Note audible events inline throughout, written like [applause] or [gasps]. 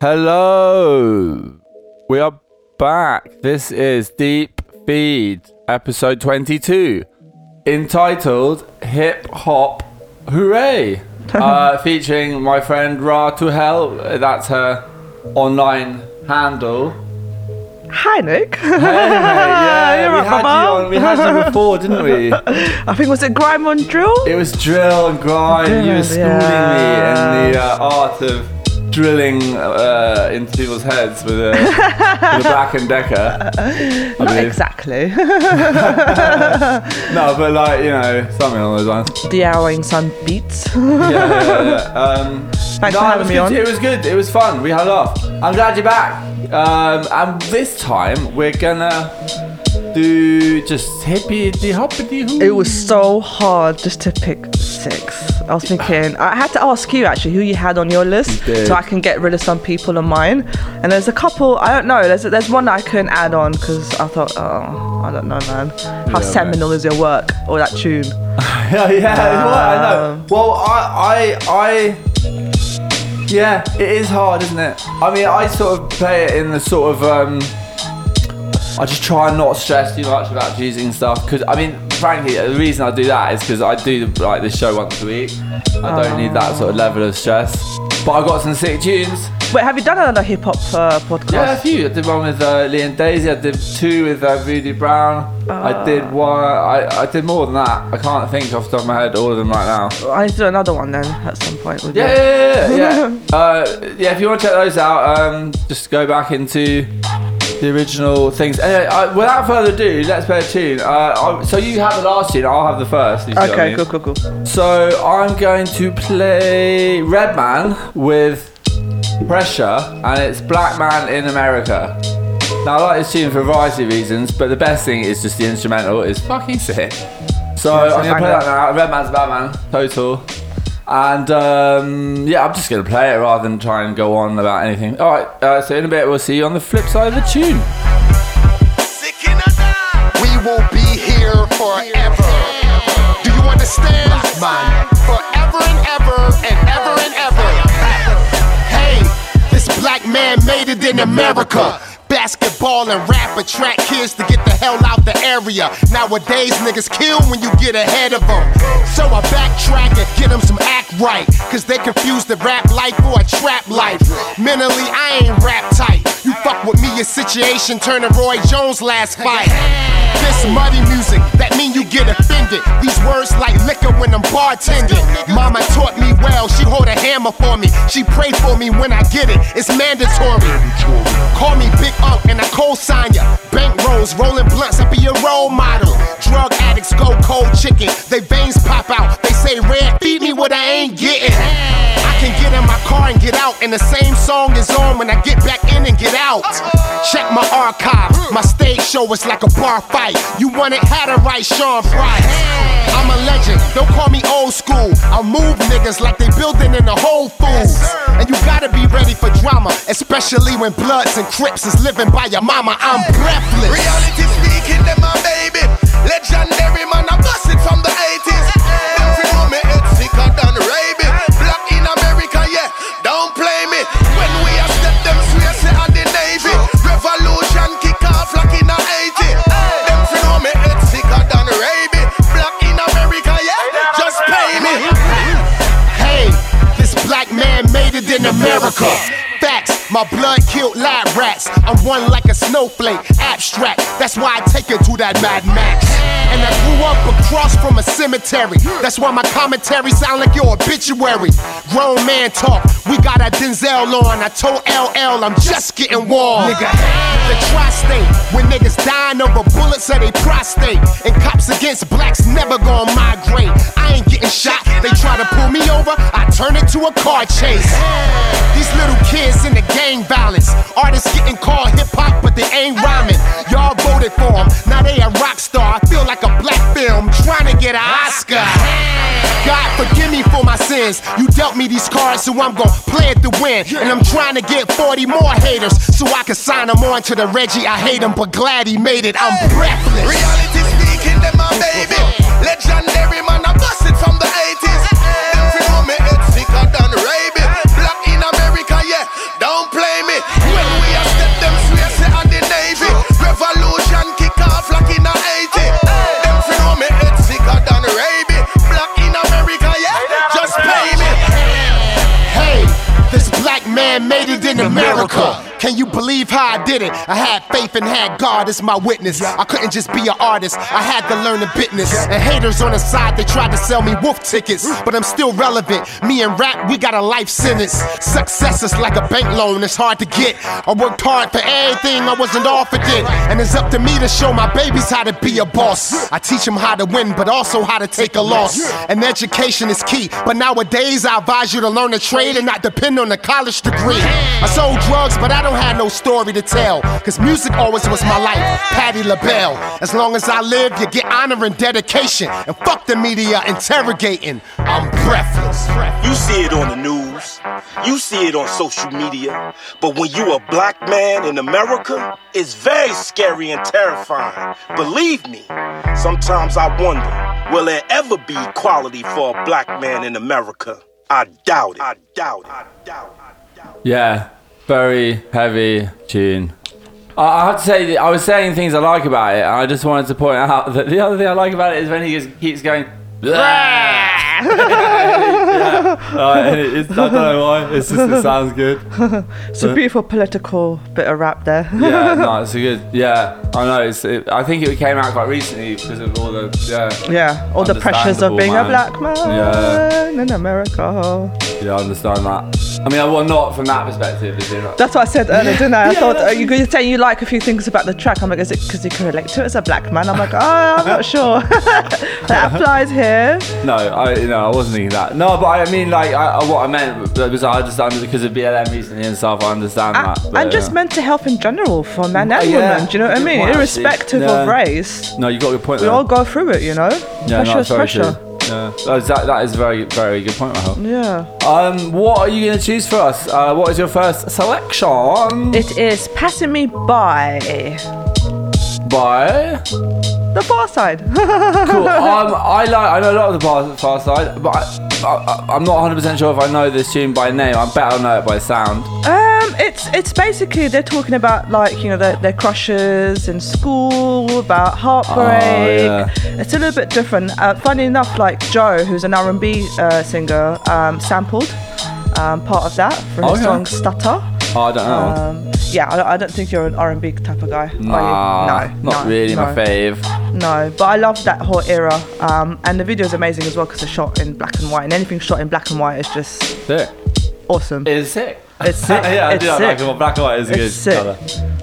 Hello. We are back. This is Deep Feed, episode 22, entitled Hip Hop Hooray, [laughs] uh, featuring my friend Ra to Hell. That's her online handle. Hi, Nick. [laughs] Hey, mate, yeah, You're we, right, had you on, we had you before, didn't we? [laughs] I think was it grime on drill? It was drill and grind. You were schooling yeah. me in the uh, art of drilling uh, into people's heads with a, with a Black and Decker. I Not believe. exactly. [laughs] No, but like you know, something along those lines. the Hour Sun beats. [laughs] Yeah, yeah, yeah. Um, Thanks no, for having me good. on. It was good. It was fun. We had a laugh. I'm glad you're back. Um, and this time we're gonna do just hippie hoppity hoo. It was so hard just to pick six. I was thinking I had to ask you actually who you had on your list You so I can get rid of some people on mine. And there's a couple I don't know. There's there's one that I couldn't add on because I thought oh I don't know man how Yeah, seminal is your work or that tune. [laughs] yeah, yeah. what? I know. Well, I, I, I, yeah, it is hard, isn't it? I mean, I sort of play it in the sort of, um, I just try and not stress too much about choosing stuff because I mean, frankly, the reason I do that is because I do like this show once a week. I don't need that sort of level of stress. But I got some sick tunes. Wait, have you done another hip hop uh, podcast? Yeah, a few. I did one with uh, Lee and Daisy. I did two with uh, Voodoo Brown. I did one. I, I did more than that. I can't think off the top of my head all of them right now. I need to do another one then at some point Yeah, yeah, yeah, yeah. yeah. [laughs] uh, yeah, if you want to check those out, um, just go back into the original things. Anyway, uh, without further ado, let's play a tune. Uh, I, so you have the last tune, I'll have the first. you see what I Okay, mean? cool, cool, cool. So I'm going to play Redman with Pressure, and it's Black Man in America. Now I like this tune for a variety of reasons, but the best thing is just the instrumental is fucking sick. So I'm gonna play that now. Redman's Batman, total. And um, yeah, I'm just gonna play it rather than try and go on about anything. All right, uh, so in a bit we'll see you on the flip side of the tune. We will be here forever. Do you understand? Man, forever and ever and ever and ever. Hey, this black man made it in America. Basketball and rap attract kids to get the hell out the area. Nowadays, niggas kill when you get ahead of them. So I backtrack and get them some act right. Cause they confuse the rap life for a trap life. Mentally, I ain't rap tight. You fuck with me, your situation turn to Roy Jones last fight. This muddy music, that mean you get offended. These words like liquor when I'm bartending. Mama taught me well, she hold a hammer for me. She pray for me when I get it, it's mandatory. Call me Big Unk and I co-sign ya. Bank rolls, rolling blunts, I be your role model. Drug addicts go cold chicken, they veins pop out. They say red, feed me what I ain't getting. I get in my car and get out, and the same song is on when I get back in and get out. Check my archive, my stage show is like a bar fight. You want it, had to write Sean Price. I'm a legend, don't call me old school. I'll move niggas like they building in the Whole Foods. And you gotta be ready for drama, especially when Bloods and Crips is living by your mama. I'm breathless. Reality speaking, them my baby. Legendary man, I bust it from the 80s. America. My blood killed lab rats. I'm one like a snowflake, abstract. That's why I take it to that Mad Max. And I grew up across from a cemetery. That's why my commentary sound like your obituary. Grown man talk, we got a Denzel on. I told LL I'm just getting warm. Nigga, the tri-state, when niggas dying over bullets of they prostate. And cops against blacks never gonna migrate. I ain't getting shot, they try to pull me over, I turn it to a car chase. These little kids in the gang violence, artists getting called hip hop, but they ain't rhyming. Y'all voted for them, now they a rock star. I feel like a black film trying to get an Oscar. God forgive me for my sins. You dealt me these cards, so I'm gon' play it to win. And I'm trying to get 40 more haters, so I can sign them on to the Reggie. I hate him, but glad he made it. I'm breathless. Reality speaking, them my baby. Legendary man, I bust it from the 80s. Them know me, man made it in America. Can you believe how I did it? I had faith and had God as my witness. I couldn't just be an artist, I had to learn the business. And haters on the side, they tried to sell me wolf tickets. But I'm still relevant. Me and rap, we got a life sentence. Success is like a bank loan, it's hard to get. I worked hard for everything I wasn't offered it. And it's up to me to show my babies how to be a boss. I teach them how to win, but also how to take a loss. And education is key. But nowadays, I advise you to learn a trade and not depend on a college degree. I sold drugs, but I don't have no story to tell. Cause music always was my life. Patti LaBelle. As long as I live, you get honor and dedication. And fuck the media interrogating. I'm breathless. You see it on the news, you see it on social media, but when you a black man in America, it's very scary and terrifying. Believe me, sometimes I wonder, will there ever be equality for a black man in America? I doubt it. I doubt it. I doubt it. Yeah, very heavy tune. I have to say, I was saying things I like about it, and I just wanted to point [laughs] out that the other thing I like about it is when he just keeps going. [laughs] yeah. Uh, and it- it's, I don't know why. It's just it sounds good. It's a beautiful political bit of rap there. Yeah, [laughs] no, it's a good. Yeah, I know. It's. It, I think it came out quite recently because of all the. Yeah, Yeah, all the pressures of being a black man Yeah. in America. yeah, I understand that. I mean, I well, not from that perspective. As in, That's what I said earlier, didn't I? I Yeah, thought uh, you were saying you like a few things about the track. I'm like, is it because you can relate to it as a black man? I'm like, oh, I'm not sure. [laughs] that applies here. No, I no, I wasn't thinking that. No, but I mean, like, I, I- what I meant was I understand because of BLM recently and stuff. I understand And, that. but, and just yeah. mental health in general for men and Yeah, women. Do you know what I mean? Irrespective Yeah. of race, No, you got your point. we there. all go through it, you know? yeah, pressure that's is pressure. true. Yeah, that is, that, that is a very, very good point, Rahel. Yeah. Um, what are you going to choose for us? Uh, what is your first selection? It is passing me by. By The Pharcyde. [laughs] cool. um, I like. I know a lot of the far, Pharcyde, but I, I, I'm not 100 percent sure if I know this tune by name. I bet I know it by sound. Um, it's it's basically they're talking about like you know their, their crushes in school, about heartbreak. Oh, yeah. It's a little bit different. Uh, funny enough, like Joe, who's an R&B uh, singer, um, sampled um, part of that for his Okay. song "Stutter." Oh, I don't know. Um, yeah, I, I don't think you're an R&B type of guy. are you? nah, no, not no, really my fave. No, but I love that whole era. Um, and the video is amazing as well because it's shot in black and white. And anything shot in black and white is just Sick. awesome. It's sick. It's sick. yeah, I It's do like black sick. and white. Black and white is a good It's sick. colour.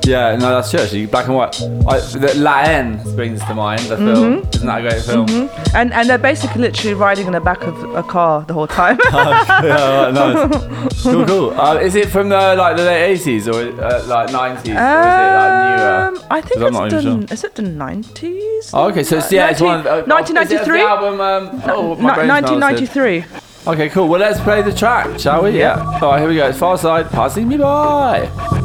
Yeah, no, that's true. Actually, black and white. I, the La Haine springs to mind. The film. Mm-hmm. Isn't that a great film? And and they're basically literally riding in the back of a car the whole time. [laughs] yeah, right, nice. cool, cool. [laughs] Uh, is it from the like the late eighties or uh, like nineties, or is it like newer? Um, I think it's the, even is it the 90s? Oh, okay, so it's, yeah, it's one. Of, uh, 1993? The album? Um, oh, my Ni- brain's melted. 1993. Okay, cool. Well, let's play the track, shall we? Yeah. All right, here we go. It's Pharcyde, passing me by.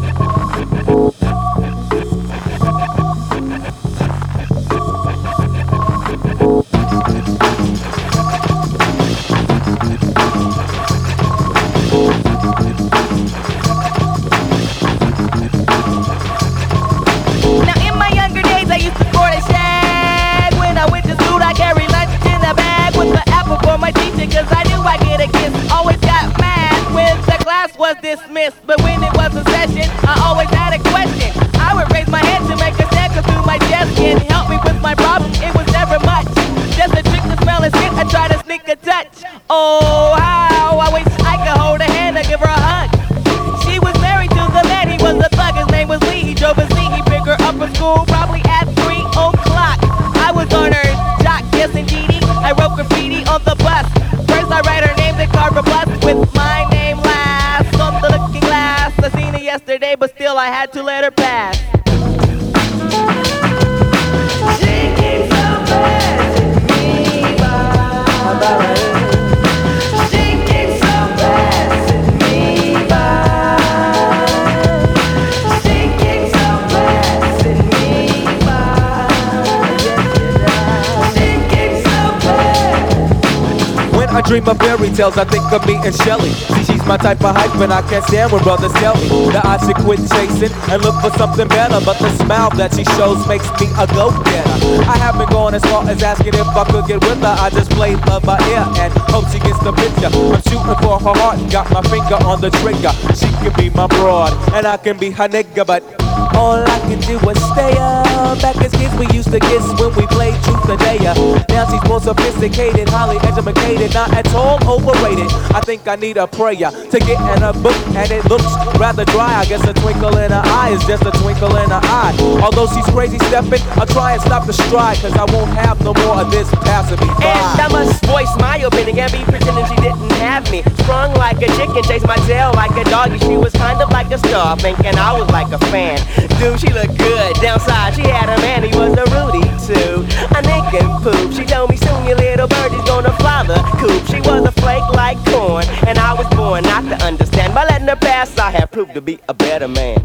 Was dismissed, Dream of fairy tales, I think of me and Shelly. See, she's my type of hype, and I can't stand when brothers tell me that I should quit chasing and look for something better. But the smile that she shows makes me a go-getter. I haven't gone as far as asking if I could get with her. I just play love by ear and hope she gets the picture. I'm shooting for her heart got my finger on the trigger. She can be my broad, and I can be her nigga, but all I can do is stay up. Back as kids, we used to kiss when we played truth or dare. Now she's more sophisticated, highly educated, not at all overrated. I think I need a prayer to get in a book, and it looks rather dry. I guess a twinkle in her eye is just a twinkle in her eye. Although she's crazy stepping, I'll try and stop the stride, cause I won't have no more of this passing me by. And I must voice my opinion and be pretending she didn't have me. Sprung like a chicken, chased my tail like a doggy. She was kind of like a star, thinking I was like a fan. Dude, she looked good. Downside, she had a man, he was a Rudy too. A nigga poop. She told me soon your little birdie's gonna fly the coop. She was a flake like corn, and I was born not to understand. By letting her pass, I have proved to be a better man.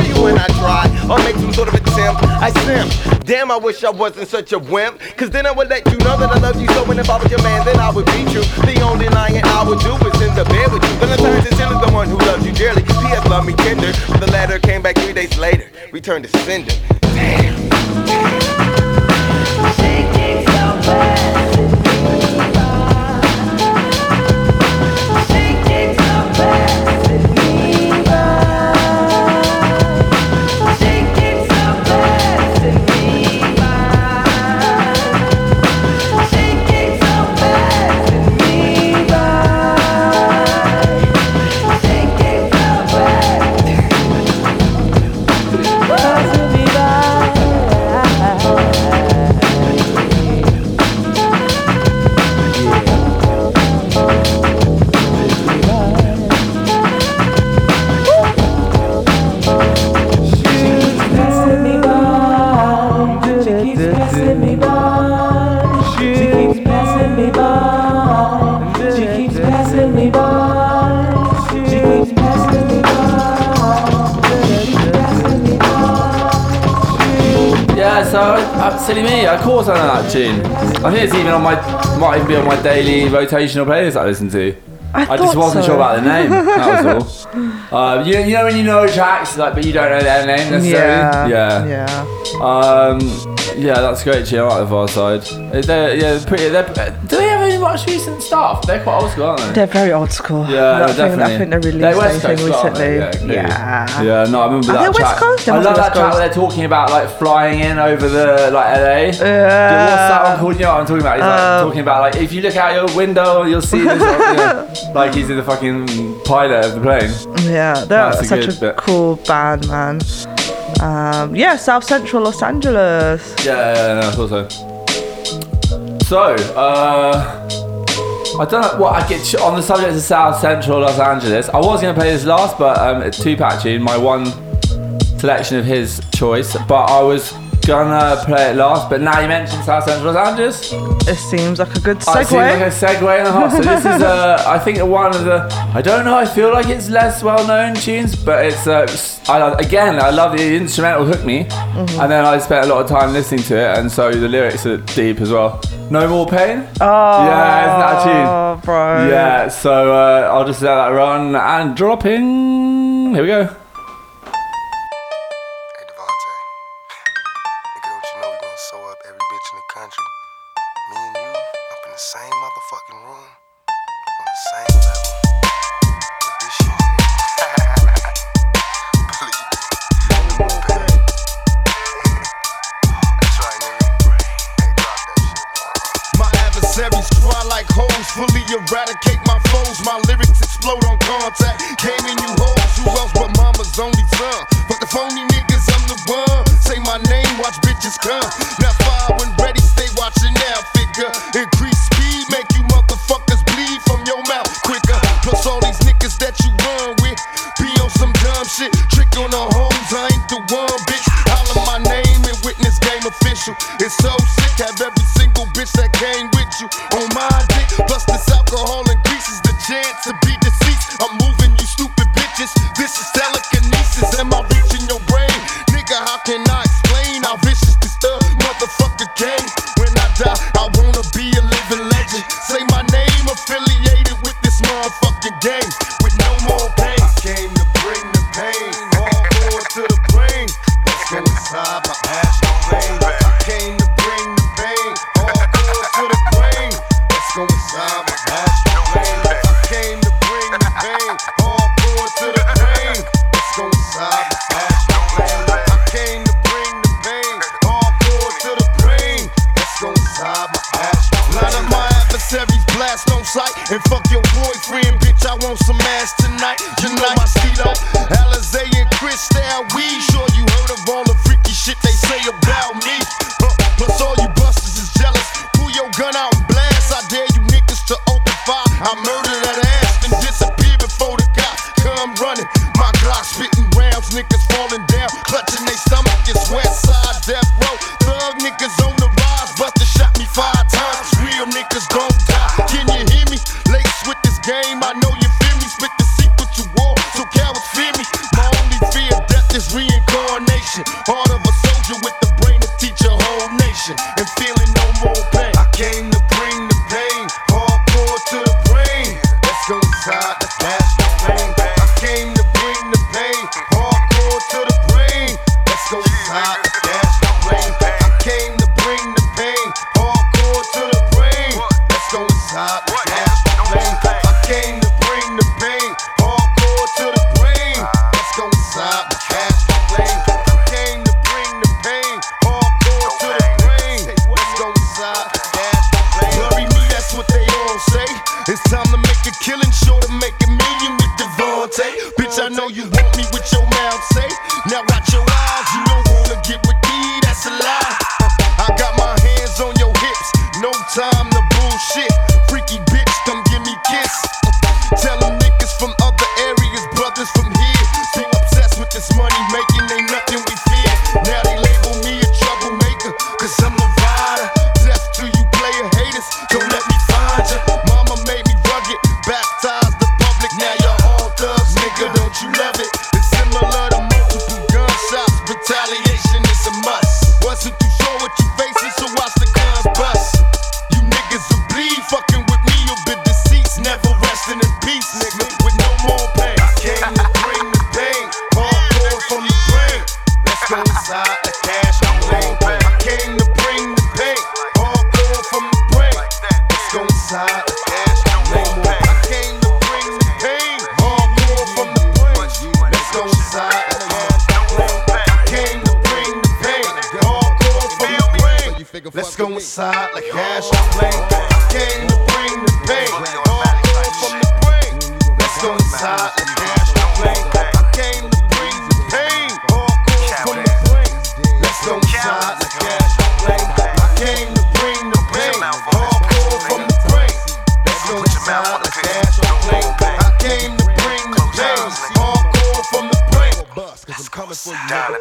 when I try or make some sort of attempt. I simp. Damn, I wish I wasn't such a wimp. Cause then I would let you know that I love you so. And if I was your man, then I would be true. The only lying I would do is in the bed with you. Valentine's is still the one who loves you dearly. P.S. Love me tender. The letter came back three days later. Returned to sender. Damn. Yeah, silly me. Of course I know that tune. I think it's even on my might even be on my daily rotational playlist I listen to. I, I just wasn't so. sure about the name. That was [laughs] all. Uh, you, you know when you know tracks like, but you don't know their name necessarily. Yeah. Yeah. Yeah. Um, yeah, that's great. I like the Pharcyde. They're, yeah, pretty. They're, do they have much recent stuff? They're quite old school, aren't they? They're very old school. Yeah, don't definitely. I think they They're released West anything Coast, they? recently. Yeah, Yeah. Yeah, no, I remember Are that they West track. Coast? They I love that track where they're talking about like flying in over the like LA. Yeah. What's that one called? You know what I'm talking about? He's like Um, talking about like if you look out your window, you'll see this. yeah. [laughs] Like he's in the fucking pilot of the plane. Yeah, they're That's a such good a cool band, man. Um, yeah, South Central Los Angeles. Yeah, yeah, yeah, I thought so. So, uh, I don't know what I get on the subject of South Central Los Angeles. I was going to play this last, but um, Tupac tune, my one selection of his choice. But I was gonna play it last. But now you mentioned South Central Los Angeles, It seems like a good Oh, it seems like a segue. segue and a half. So this is, uh, I think, one of the. I don't know. I feel like it's less well-known tunes, but it's. Uh, I, again, I love the instrumental hooked me, Mm-hmm. and then I spent a lot of time listening to it, and so the lyrics are deep as well. No more pain. Oh, Yeah, isn't that a tune? Oh, bro. Yeah. So uh, I'll just let that run and drop in. Here we go.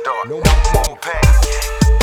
No more pain.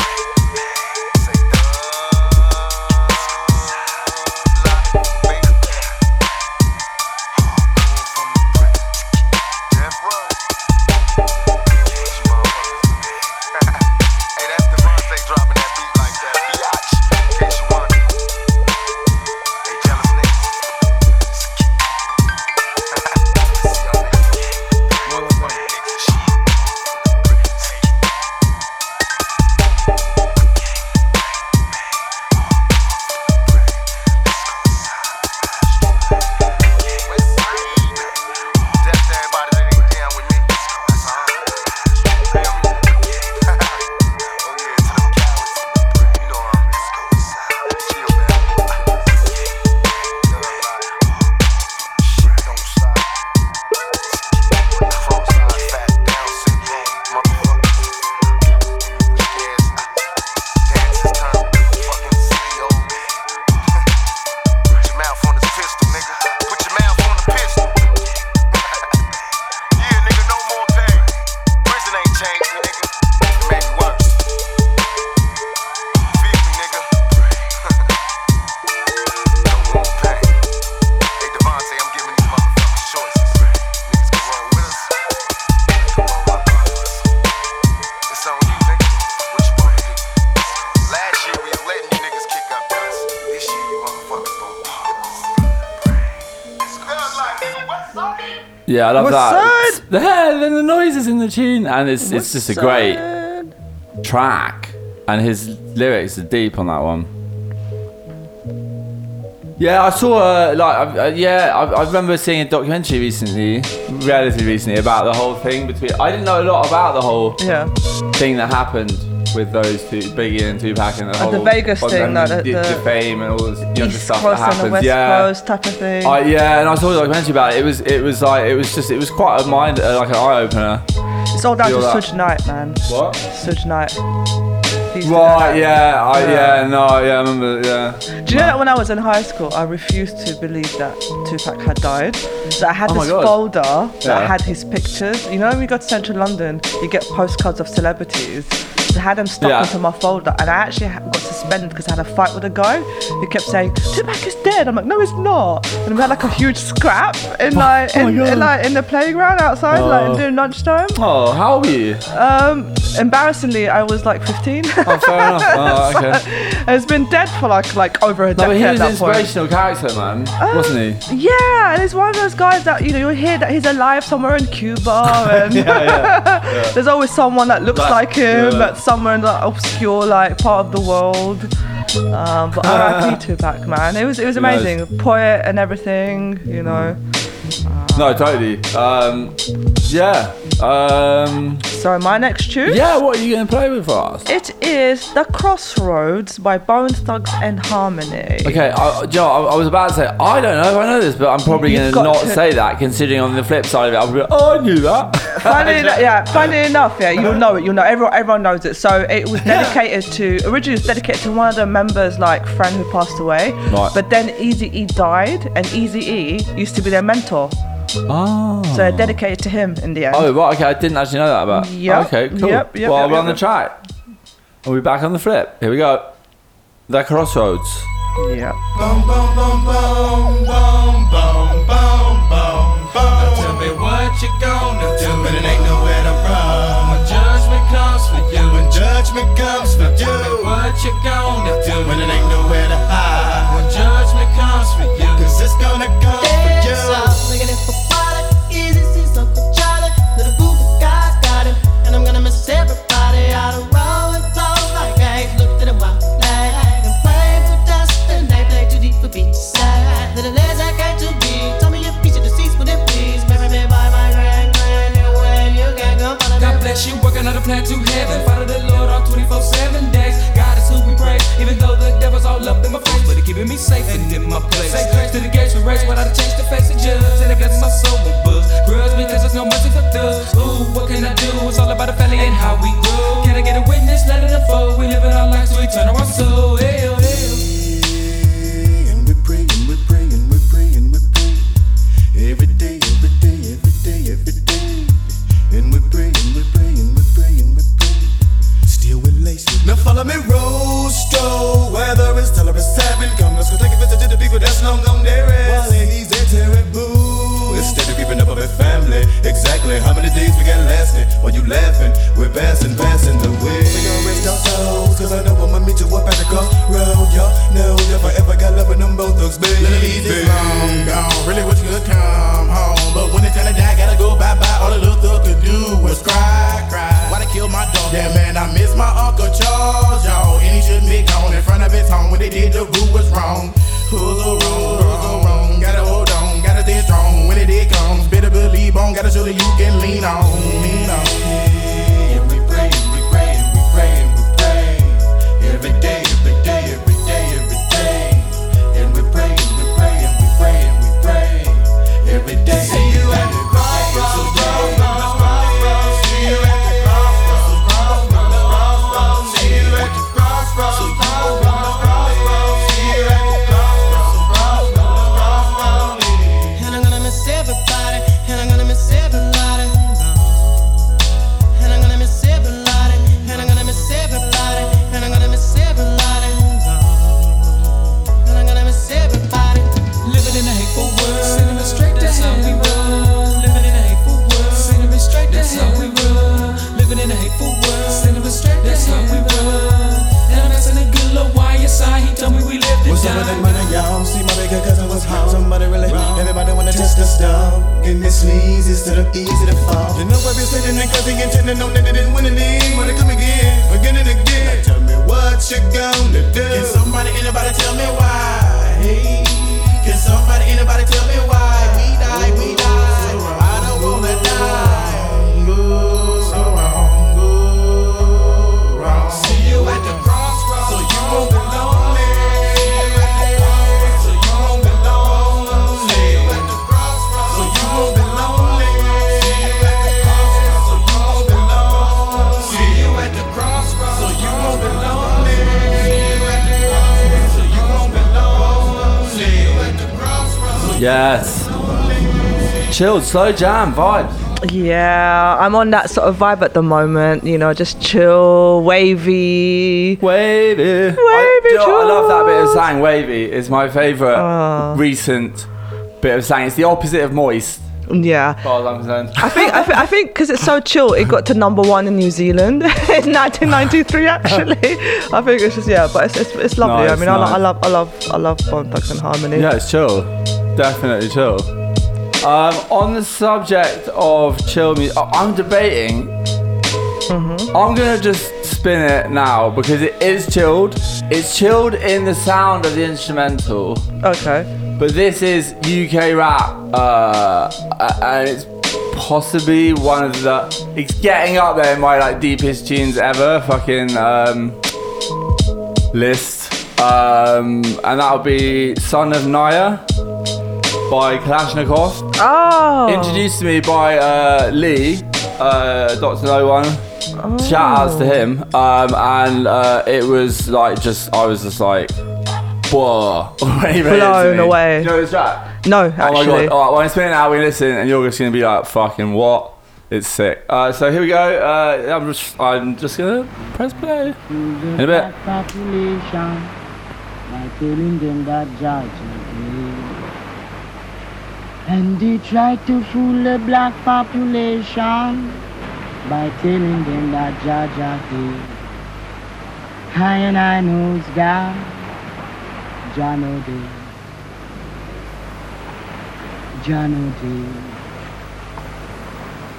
And it's it's just a great track, and his lyrics are deep on that one. Yeah, I saw uh, like uh, yeah, I, I remember seeing a documentary recently, relatively recently, about the whole thing between. I didn't know a lot about the whole Yeah. thing that happened with those two, Biggie and Tupac, and the whole the Vegas and thing, like the, the- the fame and all this, you know, the stuff Coast and happens. West yeah. Coast type of thing. I, yeah, and I saw a documentary about it. It was, it was like, it was just, it was quite a mind, uh, like an eye opener. It's all down feel to that. Suge Knight, man. What? Suge Knight. He used to do Right, yeah, I, Yeah. yeah, no, yeah, I remember, yeah. Do you know that when I was in high school, I refused to believe that Tupac had died? So I had Oh my this God. folder that Yeah. had his pictures. You know, when we go to central London, you get postcards of celebrities. I had them stuck Yeah. into my folder, and I actually got suspended because I had a fight with a guy who kept saying Tupac is dead. I'm like, no, he's not. And we had like a huge scrap in like Oh in, in, like in the playground outside, like Oh. during lunchtime. Oh, how old were you? Um, embarrassingly, I was like 15. Oh, fair enough. [laughs] Oh, okay. And it's been dead for like like over a decade. No, but he was an that point. inspirational character, man, wasn't he? Yeah, and he's one of those guys that you know you hear that he's alive somewhere in Cuba, [laughs] and [laughs] there's always someone that looks That- like him yeah. that's somewhere in that obscure like part of the world. Um, but R.I.P. [laughs] Tupac, man, it was it was amazing, poet and everything, you know. No, totally. Um, yeah. Um, So my next tune. yeah, what are you going to play with for us? It is The Crossroads by Bone Thugs and Harmony. Okay, I, Joe, I, I was about to say, I don't know if I know this, but I'm probably going to not say that, considering on the flip side of it, I'll be like, oh, I knew that. [laughs] Funny enough, yeah, funny enough, yeah, you'll know it. You'll know everyone. Everyone knows it. So it was dedicated to originally it was dedicated to one of the members, like friend who passed away. Right. But then Easy E died, and Easy E used to be their mentor, Oh. so they're dedicated to him in the end. Oh, right, okay, I didn't actually know that about. Yep, Okay, cool. yep, yep, well, yep, we're on yep, the track. We'll be back on the flip. Here we go. The Crossroads. yeah. Boom, boom, boom, boom, boom, boom, boom, boom, boom. Now tell me what you gonna do when it ain't nowhere to run. When judgment comes for you, when judgment comes for you. Tell me what you gonna do when it ain't nowhere to hide. Change the face rain on. Slow jam vibes. Yeah, I'm on that sort of vibe at the moment. You know, just chill, wavy. Wavy. Wavy, I, you know? I love that bit of slang. Wavy is my favourite Oh. Ah. recent bit of slang. It's the opposite of moist, Yeah. as far as I'm concerned. I think I, th- I think because it's so chill, it got to number one in New Zealand [laughs] in 1993. [laughs] Actually, I think it's just yeah, but it's it's, it's lovely. I Nice, mean, I, lo- I love I love I love Bone Thugs-n-Harmony. Yeah, it's chill. Definitely chill. Um, on the subject of chill music, I'm debating. Mm-hmm. I'm gonna just spin it now because it is chilled. It's chilled in the sound of the instrumental, Okay. but this is UK rap, uh, and it's possibly one of the. It's getting up there in my like deepest tunes ever. Fucking um, list, um, and that'll be "Son of Naya" by Kalashnikov. Oh. Introduced to me by uh, Lee, uh, Doctor No One. Shout outs to him. Um, and uh, it was like just I was just like, whoa, [laughs] when he read it to Blown me. away. You know this track? No, Oh my god! All right, when I spin it out, we listen, and you're just gonna be like, "Fucking what?" It's sick. Uh, so here we go. Uh, I'm just, I'm just gonna press play in a bit. population by telling them that Georgia is. And they try to fool the black population by telling them that Georgia is. I and I knows God, Jah know day. Jah know day.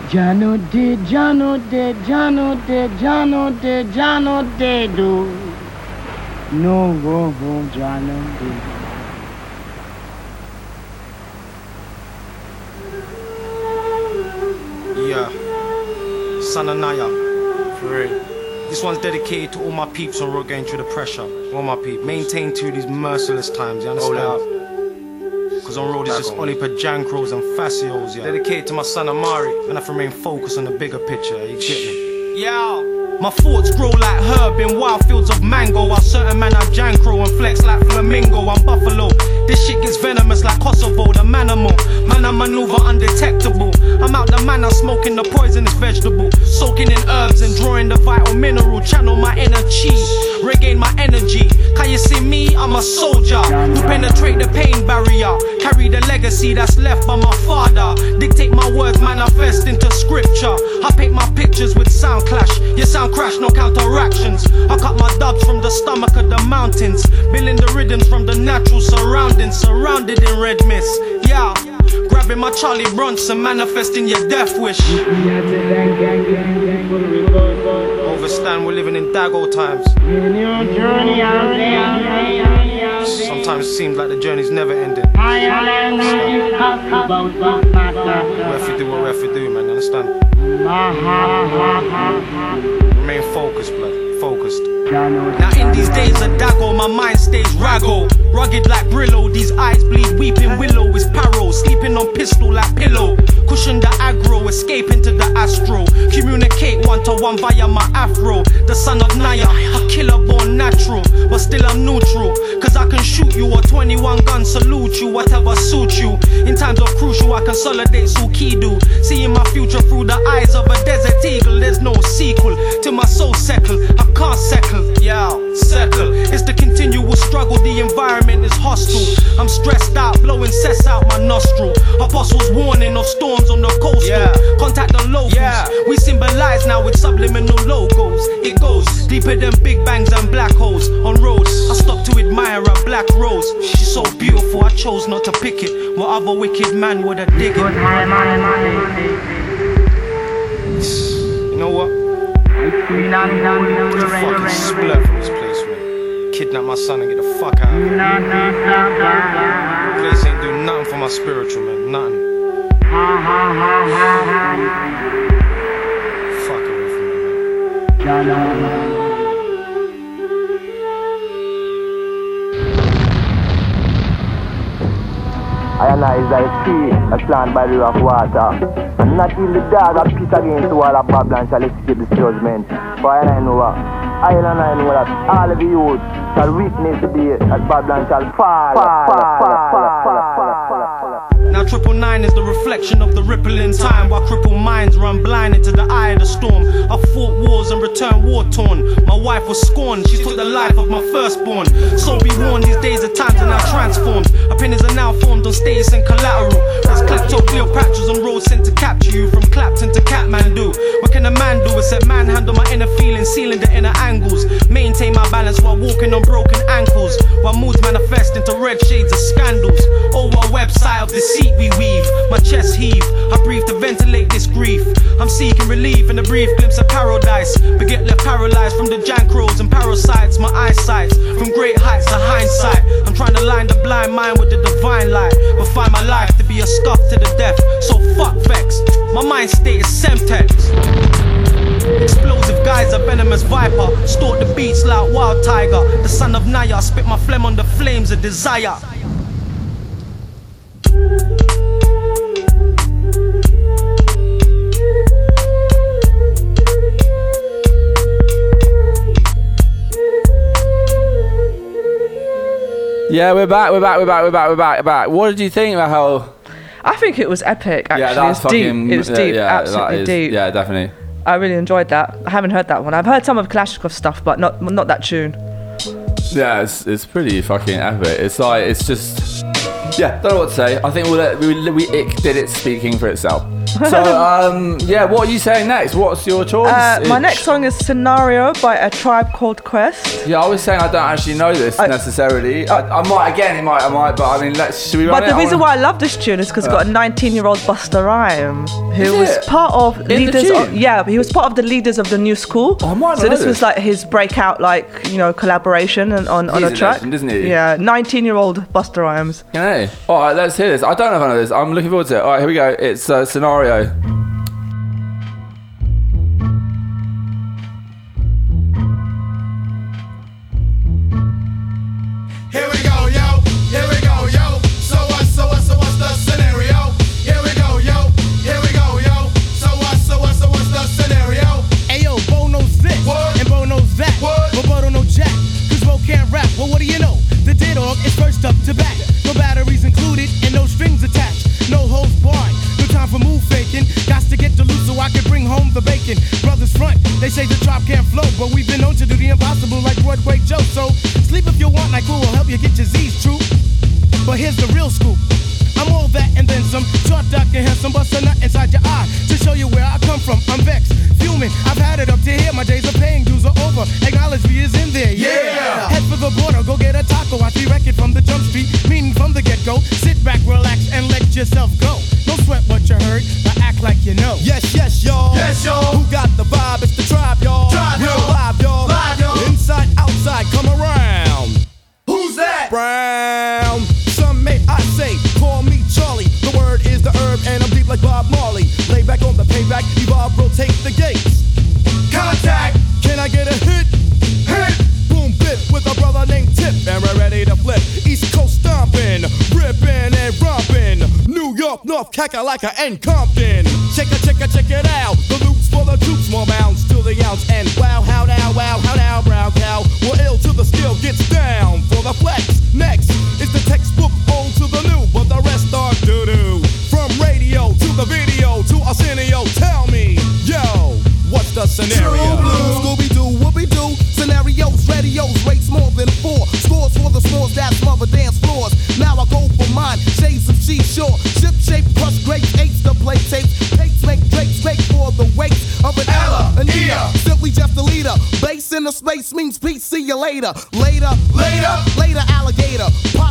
Jah know day, Jah know day, Jah know day, Jah know day, Jah know do. No go home, Jah know day. Yeah. Son of Naya. For real. This one's dedicated to all my peeps on road going through the pressure. All my peeps. Maintain through these merciless times, you understand? Cause on road it's just only jankros and fascios, yeah. Dedicated to my son Amari, and I have to remain focused on the bigger picture, you get me? Yeah. My thoughts grow like herb in wild fields of mango While certain men have jankro and flex like flamingo I'm buffalo This shit gets venomous like Kosovo, the manimal. Man I maneuver undetectable. I'm out the man, I'm smoking the poisonous vegetable. Soaking in herbs and drawing the vital mineral. Channel my chi, regain my energy. Can you see me? I'm a soldier. Who penetrate the pain barrier. Carry the legacy that's left by my father. Dictate my words, manifest into scripture. I paint my pictures with sound clash. Your sound crash, no counteractions. I cut my dubs from the stomach of the mountains. Building the rhythms from the natural surroundings Surrounded in red mist, yeah Grabbing my Charlie Bronson, manifesting your death wish. Overstand, we're living in Dago times. Sometimes it seems like the journey's never ending. We have to do what have to do, man, understand? Remain focused, blood, focused. Now in these days of Dago, my mind stays raggo. Rugged like Brillo, these eyes bleed, weeping willow is paro. Sleeping on pistol like pillow. Cushion the aggro, escape into the astro. Communicate one to one via my afro. The son of Niyah, a killer born natural. But still I'm neutral. Cause I can shoot you a 21 gun, salute you, whatever suits you. In times of crucial, I consolidate Sukidu. Seeing my future through the eyes of a desert eagle. There's no sequel to my soul settle. I can't settle, yeah, settle. It's the continual struggle, the environment is hostile. I'm stressed out, blowing cess out my nostril. Apostles warning of storms on the coastal. Contact the locals. Yeah. We symbolize now with subliminal logos. It goes deeper than big bangs and black holes on roads. I stop to admire a black rose. She's so beautiful, I chose not to pick it. What other wicked man would have dig it? You know what? Fucking splurf from this place, man. Kidnap my son and get the fuck out of here. Place ain't do nothing for my spiritual, man. Nothing. Fuck away from me, man. I and I is like a that's by the river of water. Not even the dog that pit against the wall of Babylon shall escape this judgment. For I know what? I know that all of youth shall witness the day that Babylon shall fall. fall, fall, fall, triple nine is the reflection of the rippling time. While crippled minds run blind into the eye of the storm. I fought wars and returned war torn. My wife was scorned, she took the life of my firstborn. So be warned, these days the times are now transformed. Opinions are now formed on status and collateral. There's klepto Cleopatras on roads sent to capture you From Clapton to Kathmandu. What can a man do except manhandle my inner feelings Sealing the inner angles? Maintain my balance while walking on broken ankles. While moods manifest into red shades of scandals. Oh, Over a website of deceit we weave. My chest heave, I breathe to ventilate this grief. I'm seeking relief in a brief glimpse of paradise. But get left paralyzed from the jankros and parasites. My eyesight, from great heights to hindsight. I'm trying to line the blind mind with the divine light But find my life to be a stuff to the death. So fuck vex, my mind state is semtex. Explosive guys, a venomous viper. Stalk the beats like wild tiger. The son of Niyah, spit my phlegm on the flames of desire. Yeah, we're back, we're back, we're back, we're back, we're back, we're back. What did you think about how? I think it was epic. Actually, yeah, it that's was deep. fucking. It was yeah, deep. Yeah, absolutely is- deep. Yeah, definitely. I really enjoyed that. I haven't heard that one. I've heard some of Klashnekoff stuff, but not not that tune. Yeah, it's, it's pretty fucking epic. It's like it's just yeah, don't know what to say. I think we'll we we ick did it speaking for itself. So [laughs] um yeah, what are you saying next? What's your choice? Uh, my next song is Scenario by a tribe called Quest. Yeah, I was saying I don't actually know this necessarily. I, I might again, it might, I might, but I mean, let's should we run But the I reason why I love this tune is because it's got a 19 year old Busta Rhyme who was it? part of In leaders. Of, yeah, he was part of the leaders of the new school. Oh, I might so this was like his breakout, like you know, collaboration and on, on a a track. legend, isn't he? Yeah, 19 year old Busta Rhymes. Okay. All right, let's hear this. I don't know if I know this. I'm looking forward to it. All right, here we go. It's uh, scenario. Here we go, yo. Here we go, yo. So what, so what, so what's the scenario? Here we go, yo. Here we go, yo. So what, so what, so what's the scenario? Ayo, Bo knows this, and Bo knows that. But Bo don't know Jack, Bo can't rap. Well, what do you know? The dead is first up to back. No batteries included and no strings attached. No holds barred. Time for move faking. Got to get the loot so I can bring home the bacon. Brothers front, they say the drop can't flow, but we've been known to do the impossible like Broadway Joe. So sleep if you want, like cool will help you get your Z's true. But here's the real scoop. I'm all that and then some. Short, dark, and handsome, bust a nut inside your eye to show you where I come from. I'm vexed, fuming. I've had it up to here. My days of paying dues are over. Acknowledge me is in there. Yeah. Head for the border, go get a taco. I see record from the jump street, meaning from the get go. Sit back, relax, and let yourself go. Don't sweat what you heard, but act like you know. Yes, yes. Yes, y'all. Kakalaka, and Compton. Check it, check it, check it out. The loops for the troops, more mounds to the ounce. And wow, how now, wow, how now, brown cow. We're ill to the skill, gets down for the flex. Next is the textbook old to the new, but the rest are doo doo. From radio to the video to Arsenio, tell me, yo, what's the scenario? Scooby Doo, Whoopi Doo, scenarios, radios, rates more than four. Scores for the scores that later. Later, later, later, alligator. Pop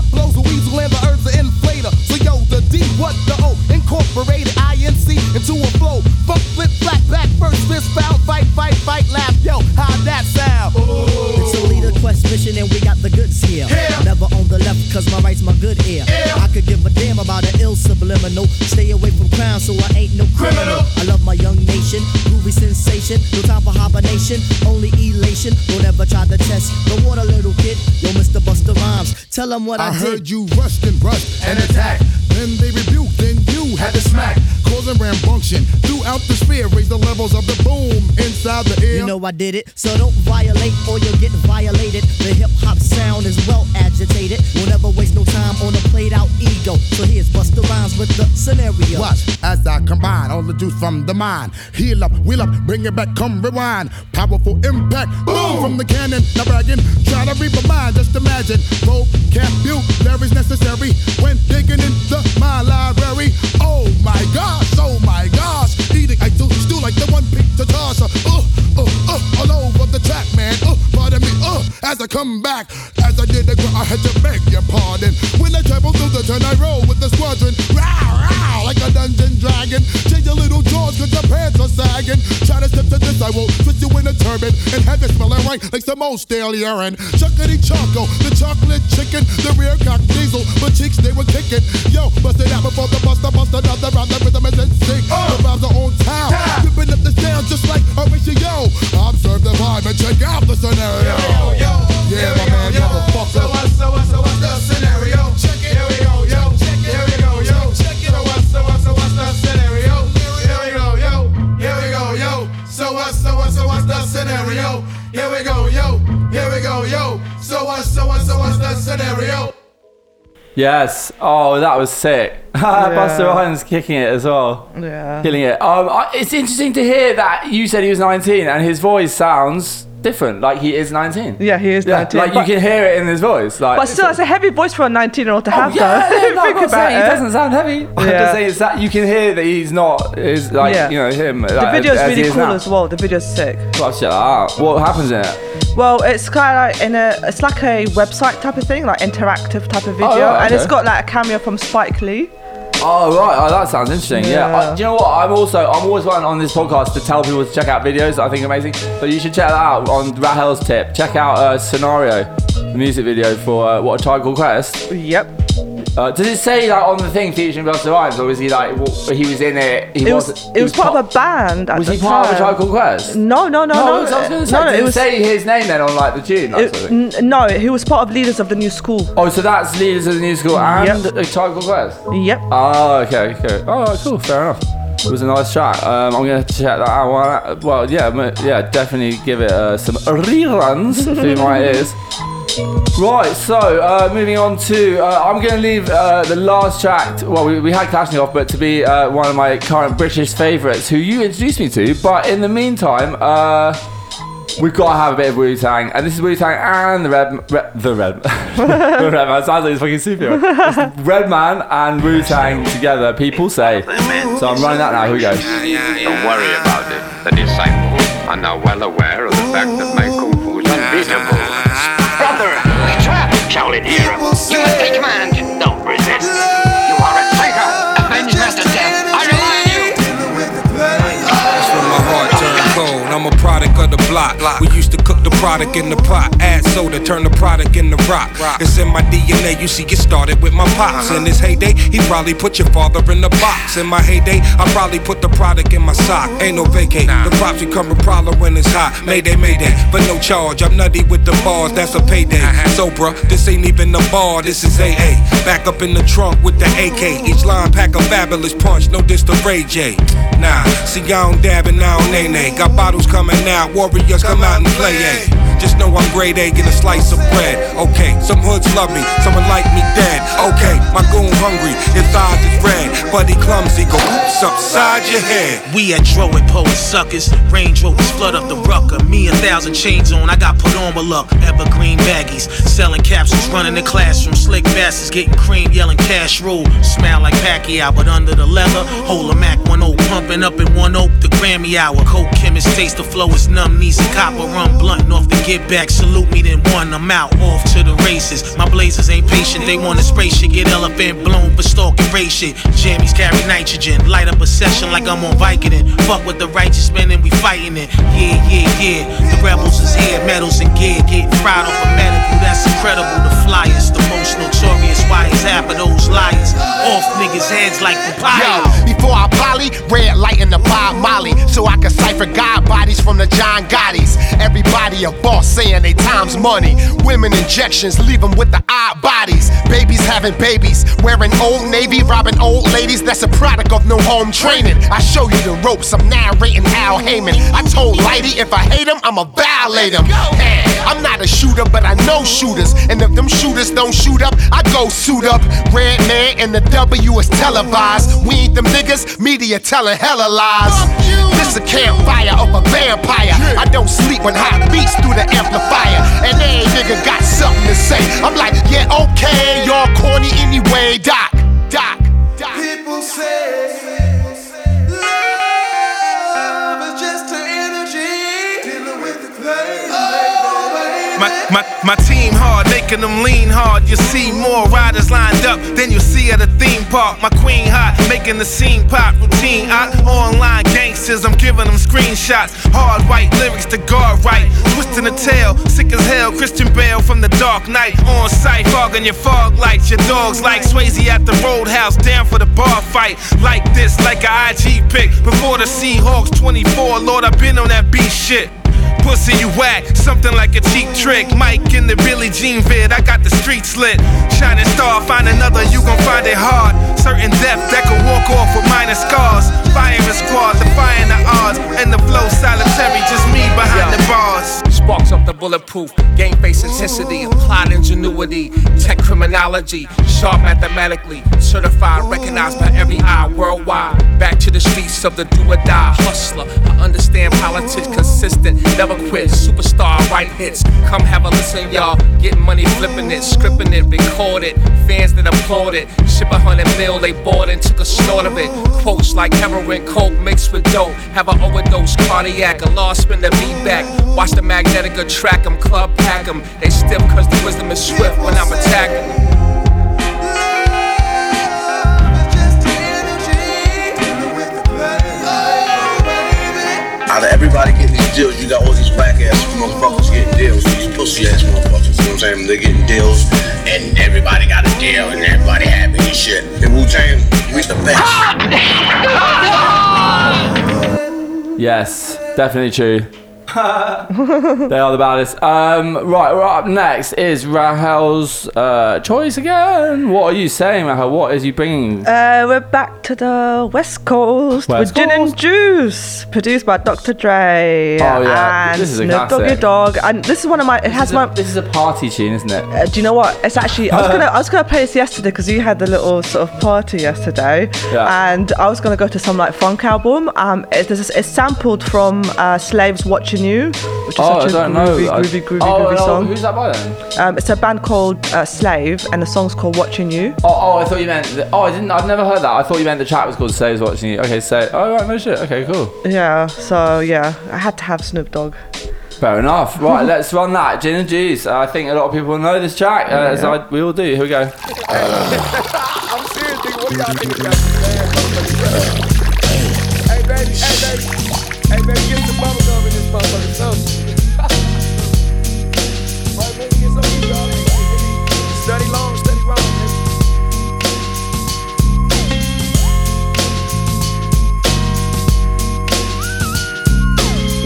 tell 'em what I, I did. heard you rushed and rushed and attacked. Then they rebuked, then you had to smack. Causing rambunction throughout the sphere. Raise the levels of the boom inside the ear. You know I did it, so don't violate or you'll get violated. The hip hop sound is well agitated. We'll never waste no time on a played out ego. So here's Busta Rhymes with the scenario. Watch as I combine all the juice from the mind. Heal up, wheel up, bring it back, come rewind. Powerful impact, boom from the cannon. Now bragging, try to read my mind, just imagine. Vocabulary's necessary when digging into my library. Oh my gosh, oh my gosh. Eating, I do stew like the one picked to toss. Uh, uh, uh, all over the track, man. Uh, pardon me, uh, as I come back. As I did the I had to beg your pardon. When I travel through the turn, I roll with the squadron. Row, row, like a dungeon dragon. Change your little jaws cause your pants are sagging. Try to step to this, I will twist you in a turban and have it smelling right like some old stale urine. Chuckity choco, the chocolate chicken, the rear cock diesel, but cheeks they were kicking. Yo, bust it out before the buster, bust another round. The rhythm is in sync. Uh. The vibes are on town, ripping up the sound just like a ratio. Observe the vibe and check out the scenario. Yeah, my man, motherfucker. So what's, so what's, so what's the scenario? The scenario? Yes. Oh, that was sick. [laughs] Busta Rhymes kicking it as well. Yeah. Killing it. Um, I, it's interesting to hear that you said he was 19 and his voice sounds different. Like he is 19. Yeah, he is Yeah, 19. like but, you can hear it in his voice. Like, but still, it's a heavy voice for a 19 year old to have, Oh, yeah, though. yeah, no, [laughs] I'm Think not about saying it. he doesn't sound heavy. I'm Yeah. just saying it's that you can hear that he's not is like Yeah. you know him. The like, video's as really is cool now. as well. The video's sick. Well, check that out. What happens in it? Well, it's kind of like in a, it's like a website type of thing, like interactive type of video, Oh, right, and it's got like a cameo from Spike Lee. Oh right, oh, that sounds interesting. Yeah. Yeah. Uh, do you know what? I'm also I'm always one on this podcast to tell people to check out videos I think amazing. So you should check that out on Rahel's tip. Check out uh, Scenario, the music video for uh, What a Child Called Quest. Yep. Uh, does it say like on the thing featuring Busta Rhymes, or was he like w- he was in it? He It was, wasn't- it was part of a band. At Was he part of a. Child Called Quest? No, no, no, No, no. I was say. no, no, it was. say his name then on like the tune? It- sort of thing? n- no, he was part of Leaders of the New School. Oh, so that's Leaders of the New School and Yep. a Child Called Quest. Yep. Oh, okay, okay. Oh, cool. Fair enough. It was a nice track. Um, I'm gonna check that out. Well, well yeah, yeah, definitely give it uh, some reruns through my ears. Right, so uh, moving on to, uh, I'm going to leave uh, the last track. Well, we, we had Klashnekoff, but to be uh, one of my current British favourites, who you introduced me to. But in the meantime, uh, we've got to have a bit of Wu Tang, and this is Wu Tang and the Red, the Red, [laughs] the Redman. Sounds like he's fucking. It's Redman and Wu Tang together. People say. So I'm running that now. Here we go. Don't worry about it. The disciples are now well aware product of the block. We product in the pot, add soda, turn the product into rock. It's in my DNA. You see, it started with my pops. In his heyday, he probably put your father in the box. In my heyday, I probably put the product in my sock. Ain't no vacate. The props become a problem when it's hot. Mayday, mayday, but no charge. I'm nutty with the bars. That's a payday. So, bruh, this ain't even a bar. This is AA. Back up in the trunk with the AK. Each line pack a fabulous punch. No diss to Ray J. Nah, see, I don't dab and I don't nay nay. Got bottles coming out, warriors come out and play, eh? Just know I'm grade A, get a slice of bread. Okay, some hoods love me, someone like me dead. Okay, my goon hungry, his eyes is red. He clumsy, go oops upside your head. We at Dro with poet suckers. Range Rovers flood up the rucker. Me a thousand chains on, I got put on with luck. Evergreen baggies, selling capsules, running the classroom. Slick bastards getting cream, yelling cash rule. Smell like Pacquiao, but under the leather, hold a Mac 1 0 pumping up in one oak. The Grammy hour. Coke chemist taste the flow is numb. Knees and copper rum blunt off the get back, salute me, then one. I'm out, off to the races. My blazers ain't patient, they want to spray shit, get elephant blown for stalking race shit. Jammies carry nitrogen, light up a session like I'm on Vicodin. Fuck with the righteous men and we fighting it. Yeah, yeah, yeah. The rebels is here, medals and gear, getting fried off a medical. That's incredible. The flyers, the most notorious. Why is half of those liars off niggas' heads like papaya? Yo, before I poly, red light in the Bob Molly, so I can cipher God bodies from the John Gottis. Everybody a boss saying they times money. Women injections leave them with the odd bodies. Babies having babies, wearing old navy, robbing old ladies. That's a product of no home training. I show you the ropes, I'm narrating Al Heyman. I told Lighty if I hate him, I'ma violate him. I'm not a shooter, but I know shooters. And if them shooters don't shoot up, I go suit up. Redman and the W is televised. We ain't them niggas, media telling hella lies. This a campfire of a vampire. I don't sleep when hot beats through the amplifier. And every nigga got something to say. I'm like, yeah, okay, y'all corny anyway, Doc, Doc, Doc. People say My, my, my team hard, making them lean hard. You see more riders lined up than you see at a theme park. My queen hot, making the scene pop. Routine out, online gangsters, I'm giving them screenshots. Hard white lyrics to guard right. Twisting the tail, sick as hell. Christian Bale from the dark night. On site, fogging your fog lights. Your dogs like Swayze at the roadhouse, down for the bar fight. Like this, like a IG pick. Before the Seahawks 24, Lord, I've been on that beat shit. Pussy, you whack, something like a cheap trick. Mike in the Billie Jean vid, I got the streets lit. Shining star, find another, you gon' find it hard. Certain depth that could walk off with minor scars. Firing squad, defying the odds. And the flow solitary, just me behind the bars. Sparks up the bulletproof, game face intensity, applied ingenuity, tech criminology, sharp mathematically, certified, recognized by every eye worldwide. Back to the streets of the do or die hustler. I understand politics, consistent, never quit. Superstar, write hits. Come have a listen, y'all. Getting money, flipping it, scripting it, record it. Fans that applaud it. Ship a hundred mil, they bought and took a snort of it. Quotes like heroin, coke mixed with dope. Have an overdose, cardiac, a lost spin the beat back. Watch the magnetic track 'em, club pack 'em. They stiff cause the wisdom is swift when I'm attacking. Of everybody deals, you got all these whack ass motherfuckers getting deals. These pussy ass motherfuckers, you know what I'm saying? They're getting deals, and everybody got a deal, and everybody happy and shit. And Wu Tang, we the best. Yes, definitely true. [laughs] they are the baddest. Um, right, right up next is Rahel's uh, choice again. What are you saying, Rahel? What is you bringing? Uh, we're back to the West Coast West with Gin and Juice, produced by Dr. Dre. Oh, yeah. and This is a Snoop Doggy classic. Dog. And this is one of my. It has is a- my. this is a party tune, isn't it? Uh, do you know what? It's actually. I was gonna. I was gonna play this yesterday because you had the little sort of party yesterday, Yeah. and I was gonna go to some like funk album. Um, it's, it's, it's sampled from uh, Slaves Watching You, which is Oh, such I a don't know. groovy, I- groovy, groovy, Oh, groovy no, song. who's that by then? Um, it's a band called uh, Slave, and the song's called Watching You. Oh, oh, I thought you meant. The, oh, I didn't. I've never heard that. I thought you meant the chat was called Slaves Watching You. Okay, so. Oh, right, no shit. Okay, cool. Yeah. So yeah, I had to have Snoop Dogg. Fair enough. [laughs] Right, let's run that. Gin and Juice. I think a lot of people know this track, uh, as I, we all do. Here we go. [laughs] I'm serious, nigga. What do y'all think about this? Hey, baby, hey, baby. Hey, baby, get some bubble gum in this motherfucker. So. Right, baby, get y'all. Study long, study wrong, nigga.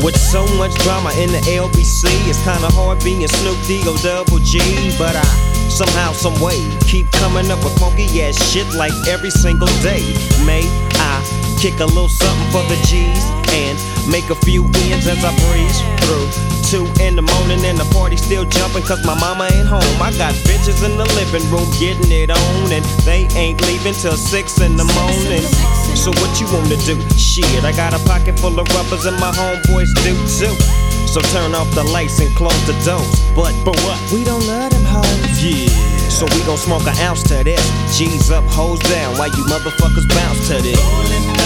With so much drama in the LBC, it's kinda hard being Snoop D-O double G. But I somehow, some way, keep coming up with funky ass shit like every single day. May I kick a little something for the G's and make a few ends as I breeze through. Two in the morning and the party still jumping cause my mama ain't home. I got bitches in the living room getting it on and they ain't leaving till six in the morning. So what you wanna do? Shit, I got a pocket full of rubbers and my homeboys do too. So turn off the lights and close the doors. But for what? We don't love them hoes. Yeah. So we gon' smoke an ounce to this. G's up, hoes down. Why you motherfuckers bounce to this.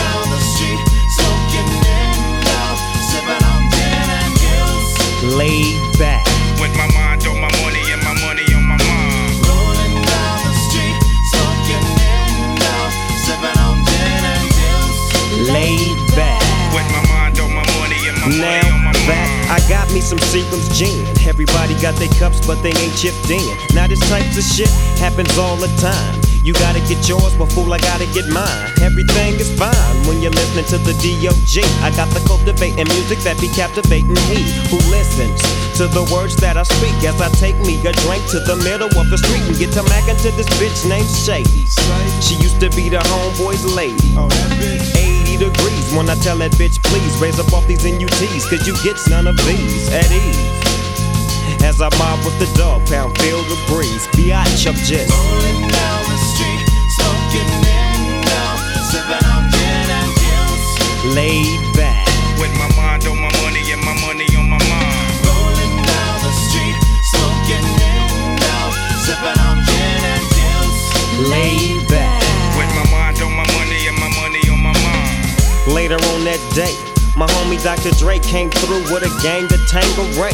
laid back. With my mind on my money and my money on my mind. Now. Laid back. With my mind on my money and my now, money on my back. I got me some Seagram's gin. Everybody got their cups, but they ain't chipped in. Now this type of shit happens all the time. You gotta get yours, fool, I gotta get mine. Everything is fine when you're listening to the DOG. I got the cultivating music that be captivating he who listens to the words that I speak as I take me a drink to the middle of the street and get to mackin' to this bitch named Shady. She used to be the homeboy's lady. 80 degrees when I tell that bitch, please raise up off these NUTs, cause you get none of these at ease. As I mob with the dog pound, feel the breeze. Biatch, I'm just Laid back. With my mind on my money and my money on my mind. Rolling down the street, smoking window, sipping on gin and juice. Laid back. With my mind on my money and my money on my mind. Later on that day, my homie Dr. Dre came through with a gang to tangle Ray.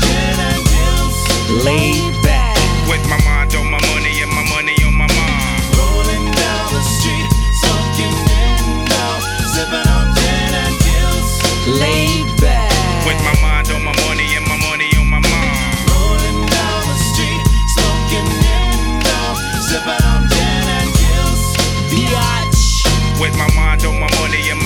Laid back. With my mind on my money and my money on my mind. Rolling down the street, smoking window, sipping on gin and juice. Laid back. With my mind on my money and my money on my mind. Rolling down the street, smoking in window, sipping on gin and juice. Biatch. With my mind on my money and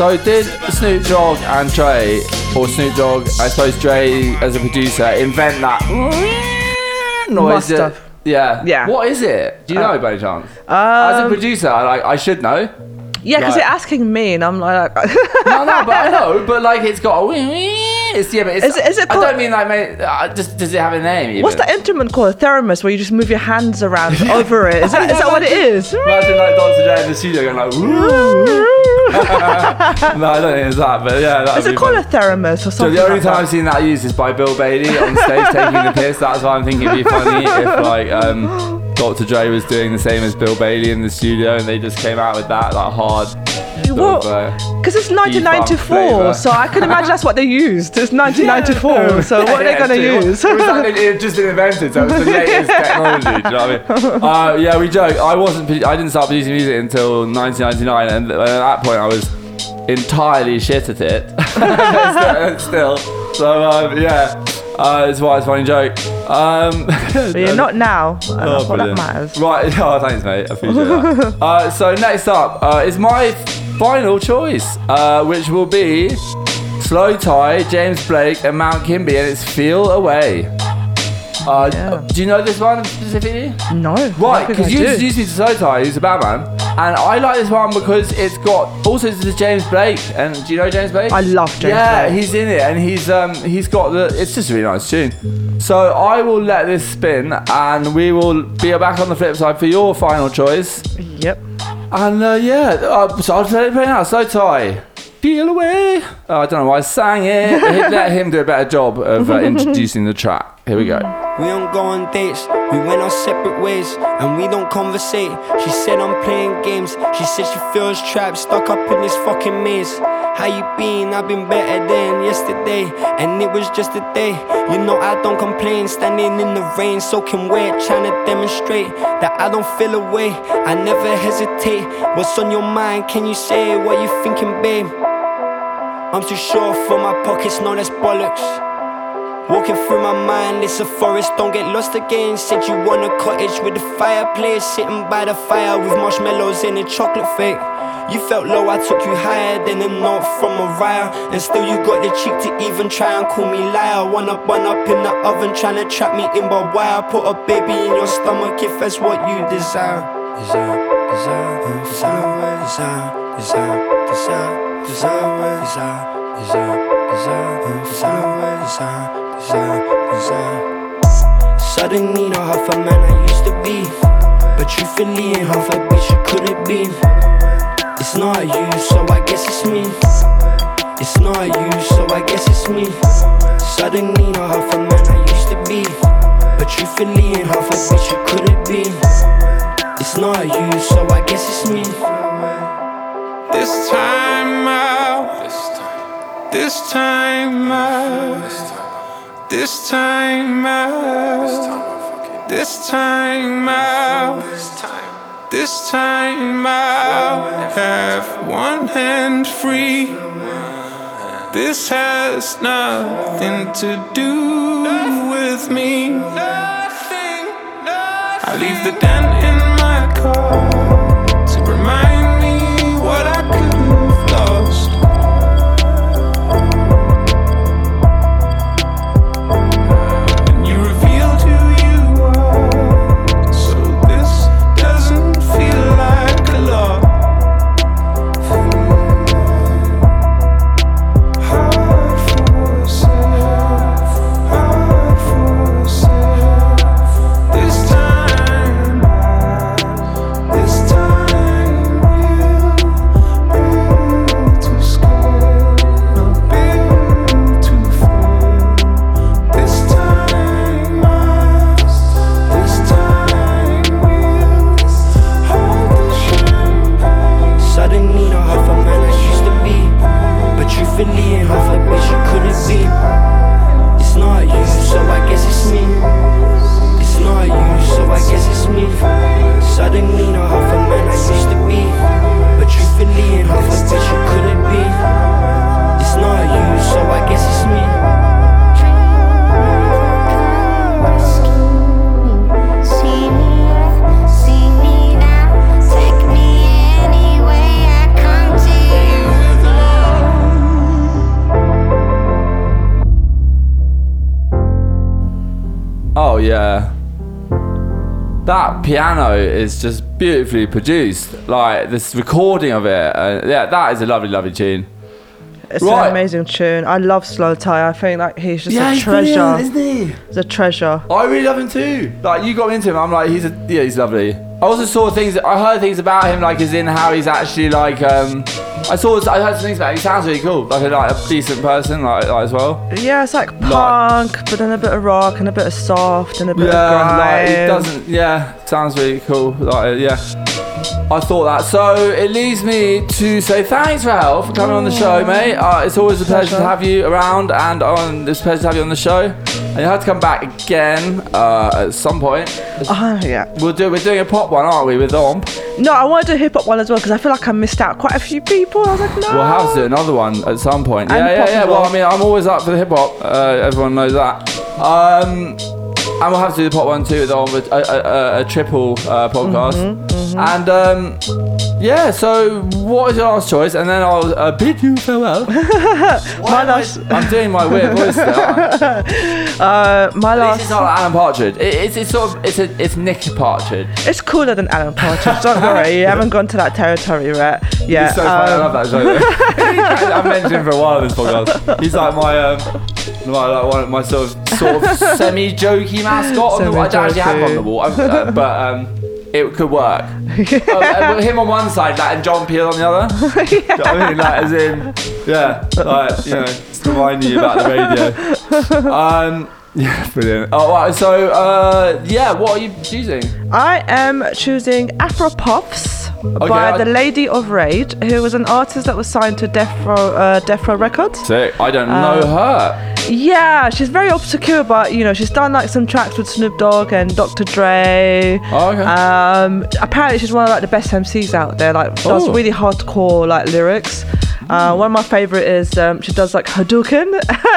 So did Snoop Dogg and Dre, or Snoop Dogg, I suppose Dre as a producer, invent that [laughs] noise? Must have. Yeah. Yeah. What is it? Do you Uh, know by any chance? as a Um, producer, like I should know. Yeah, because Like- you're asking me, and I'm like, [laughs] no, no, but I know. But like, it's got a wee wee. Yeah, but it's. Is it- is it I don't mean like, mate, uh, just does it have a name? Even? what's that instrument called? A theremin, where you just move your hands around [laughs] over it. Is that, is that what it is? Imagine like Dr. J in the studio going like. [laughs] No, I don't think it's that, but yeah, that Is it called a theremin or So something? the only like time that? I've seen that used is by Bill Bailey on stage [laughs] taking the piss. That's why I'm thinking it'd be funny if like um, [gasps] Dr. Dre was doing the same as Bill Bailey in the studio and they just came out with that like hard. What? of, uh, Because it's flavour. 1994, so I can imagine that's what they used. It's 1994, so what are they [laughs] Yeah, going to use? It was like just invented, so it was the latest [laughs] technology. Do you know what I mean? Uh, yeah, we joke. I wasn't. I didn't start producing music until 1999, and at that point, I was entirely shit at it. [laughs] still, still. So um, yeah, uh, it's why it's a funny joke. Um, but you're [laughs] not now, and Oh, that's what that matters. Right, [laughs] oh, thanks, mate. I appreciate that. [laughs] uh, so next up uh, is my final choice, uh, which will be Slowthai, James Blake, and Mount Kimbie, and it's Feel Away. Uh, Do you know this one specifically? No. Right, because you introduced me to Slowthai, who's a bad man, and I like this one because it's got also this is James Blake, and do you know James Blake? I love James yeah, Blake. he's in it, and he's um he's got the. It's just a really nice tune. So I will let this spin, and we will be back on the flip side for your final choice. Yep. And uh, yeah, uh, so I'll let it play now. So tie. Feel away. Oh, I don't know why I sang it. Let him do a better job of uh, introducing the track. Here we go. We don't go on dates, we went our separate ways, and we don't conversate. She said I'm playing games, she said she feels trapped, stuck up in this fucking maze. How you been? I've been better than yesterday, and it was just a day. You know I don't complain, standing in the rain, soaking wet, trying to demonstrate that I don't feel away. I never hesitate. What's on your mind? Can you say what you thinking, babe? I'm too sure for my pockets, no, that's bollocks. Walking through my mind, it's a forest, don't get lost again. Said you want a cottage with a fireplace, sitting by the fire with marshmallows and a chocolate fake. You felt low, I took you higher than a note from Mariah. And still, you got the cheek to even try and call me liar. One up, one up in the oven, trying to trap me in by wire. Put a baby in your stomach if that's what you desire. Desire, desire, desire, desire, desire, desire, desire, desire, desire, desire, desire, desire, Suddenly, not half a man I used to be, but truthfully, ain't half a bitch you couldn't be. It's not you, so I guess it's me. It's not you, so I guess it's me. Suddenly, not half a man I used to be. But truthfully, ain't half a bitch you couldn't be. It's not you, so I guess it's me. This time out. This time out. This time out. This time out. This time I'll have one hand free. This has nothing to do with me. I leave the dent beautifully produced. Like this recording of it. Uh, yeah, that is a lovely, lovely tune. It's Right. an amazing tune. I love Slowthai. I think like he's just Yeah, a he's treasure. brilliant, isn't he? He's a treasure. I really love him too. Like you got me into him. I'm like, he's a yeah, he's lovely. I also saw things. I heard things about him, like as in how he's actually like. um I saw. I heard some things about him. He sounds really cool. Like a like a decent person, like, like as well. Yeah, it's like punk, but then a bit of rock and a bit of soft and a bit of Yeah, like it doesn't. Yeah, sounds really cool. Like yeah, I thought that. So it leads me to say thanks, Ralph, for coming on the show, mate. Uh, it's always a pleasure to have you around, and on it's a pleasure to have you on the show. And you have to come back again uh, at some point. Uh, yeah. We'll do. We're doing a pop one, aren't we, with Omp? No, I want to do a hip hop one as well because I feel like I missed out quite a few people. I was like, no. We'll have to do another one at some point. And yeah, yeah, pop yeah. as Well, well. I mean, I'm always up for the hip hop. Uh, everyone knows that. Um, and we'll have to do the pop one too, with a, a, a, a triple uh, podcast. Mm-hmm, And um, yeah, so what is your last choice? And then I'll uh, bid you farewell. [laughs] my last. I'm doing my weird voice there. [laughs] Uh, my This last. is not like Alan Partridge. It, it's, it's sort of it's a, it's Nick Partridge. It's cooler than Alan Partridge. Don't worry, [laughs] you haven't gone to that territory yet. Yeah. He's so funny. I um, love that show. I've mentioned him for a while in this podcast. He's like my um, my like one of my sort of sort of semi jokey mascot on the wall. I don't actually have him on the wall, uh, but um, it could work. [laughs] Oh, uh, him on one side, like, and John Peel on the other. Do you know I mean? Like, as in, yeah, like you know, just reminding you about the radio. [laughs] Um, yeah, brilliant. Oh, right, so uh, yeah, what are you choosing? I am choosing Afro Puffs by I- the Lady of Rage, who was an artist that was signed to Defro uh, Death Row Records. Sick. I don't Uh, know her. Yeah, she's very obscure, but you know she's done like some tracks with Snoop Dogg and Dr. Dre. Oh, okay. Um, apparently she's one of like the best MCs out there. Like does Oh. really hardcore like lyrics. Uh, one of my favorite is um, she does like Hadouken,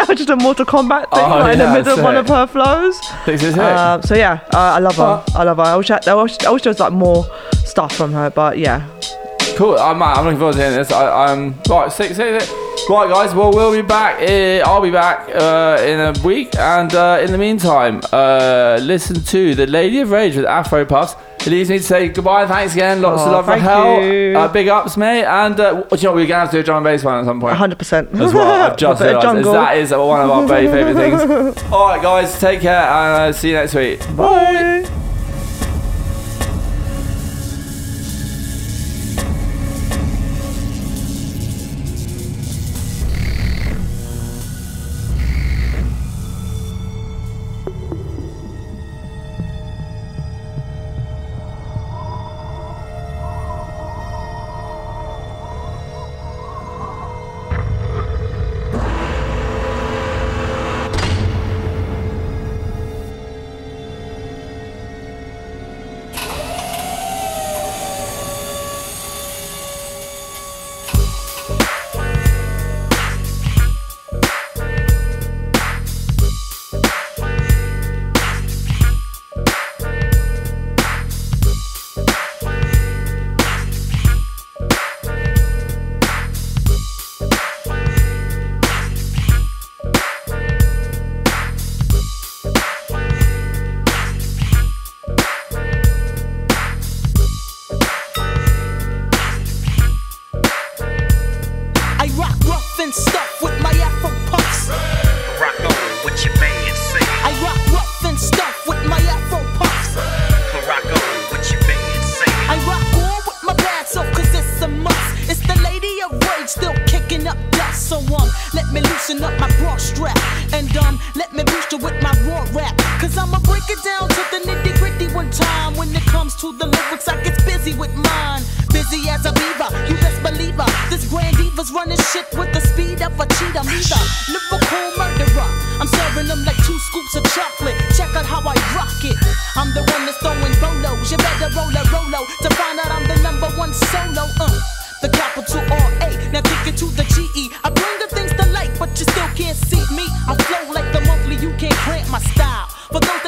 [laughs] which is a Mortal Kombat thing, Oh, like in the middle of one of her flows. Um, so yeah, uh, I love her. I love her. I wish I, I wish I wish there was like more stuff from her, but yeah. Cool. I'm, I'm looking forward to hearing this. I, I'm right. Six, six, six. Right, guys. Well, we'll be back. Uh, I'll be back uh, in a week, and uh, in the meantime, uh, listen to the Lady of Rage with Afro Puffs. It leaves me to say goodbye. Thanks again. Lots of love for hell. Uh, big ups, mate. And uh, what- do you know what? We're gonna have to do a drum and bass one at some point. 100%. As well. I've [laughs] just A bit of realised that is one of our very favourite things. [laughs] All right, guys. Take care, and uh, see you next week. Bye.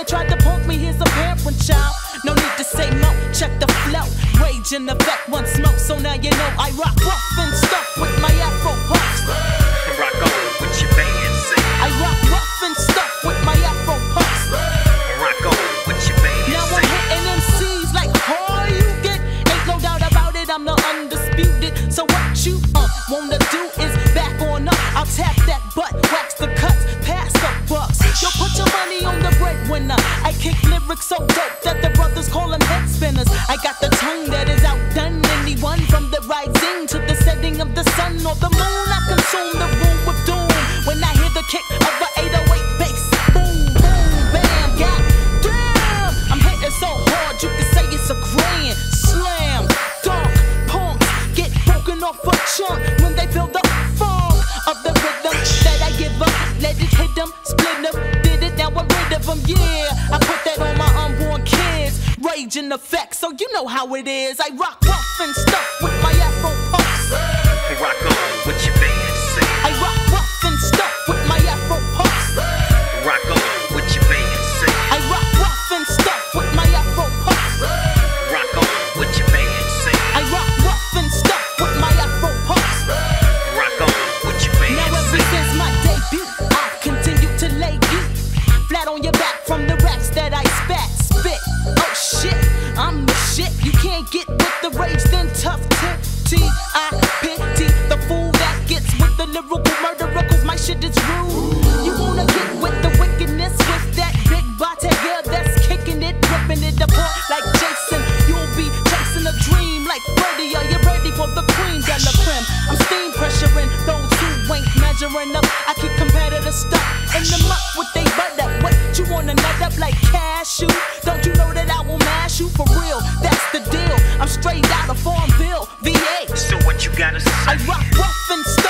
tried to poke me, here's a parent child. No need to say no. check the flow. Rage in the back, one smoke, so now you know I rock rough and stuff with my afro puffs. Rock on. lyrics so dope that the brothers call them head spinners. I got the tongue that is outdone anyone from the rising to the setting of the sun or the moon. I consume the how it is. I rock rough and stuff with my ass. up. I keep competitors stuff in the muck with they butter. What you wanna nut up like cashew? Don't you know that I will mash you for real? That's the deal. I'm straight out of Farmville, VA. So what you gotta say? I rock rough and stuff.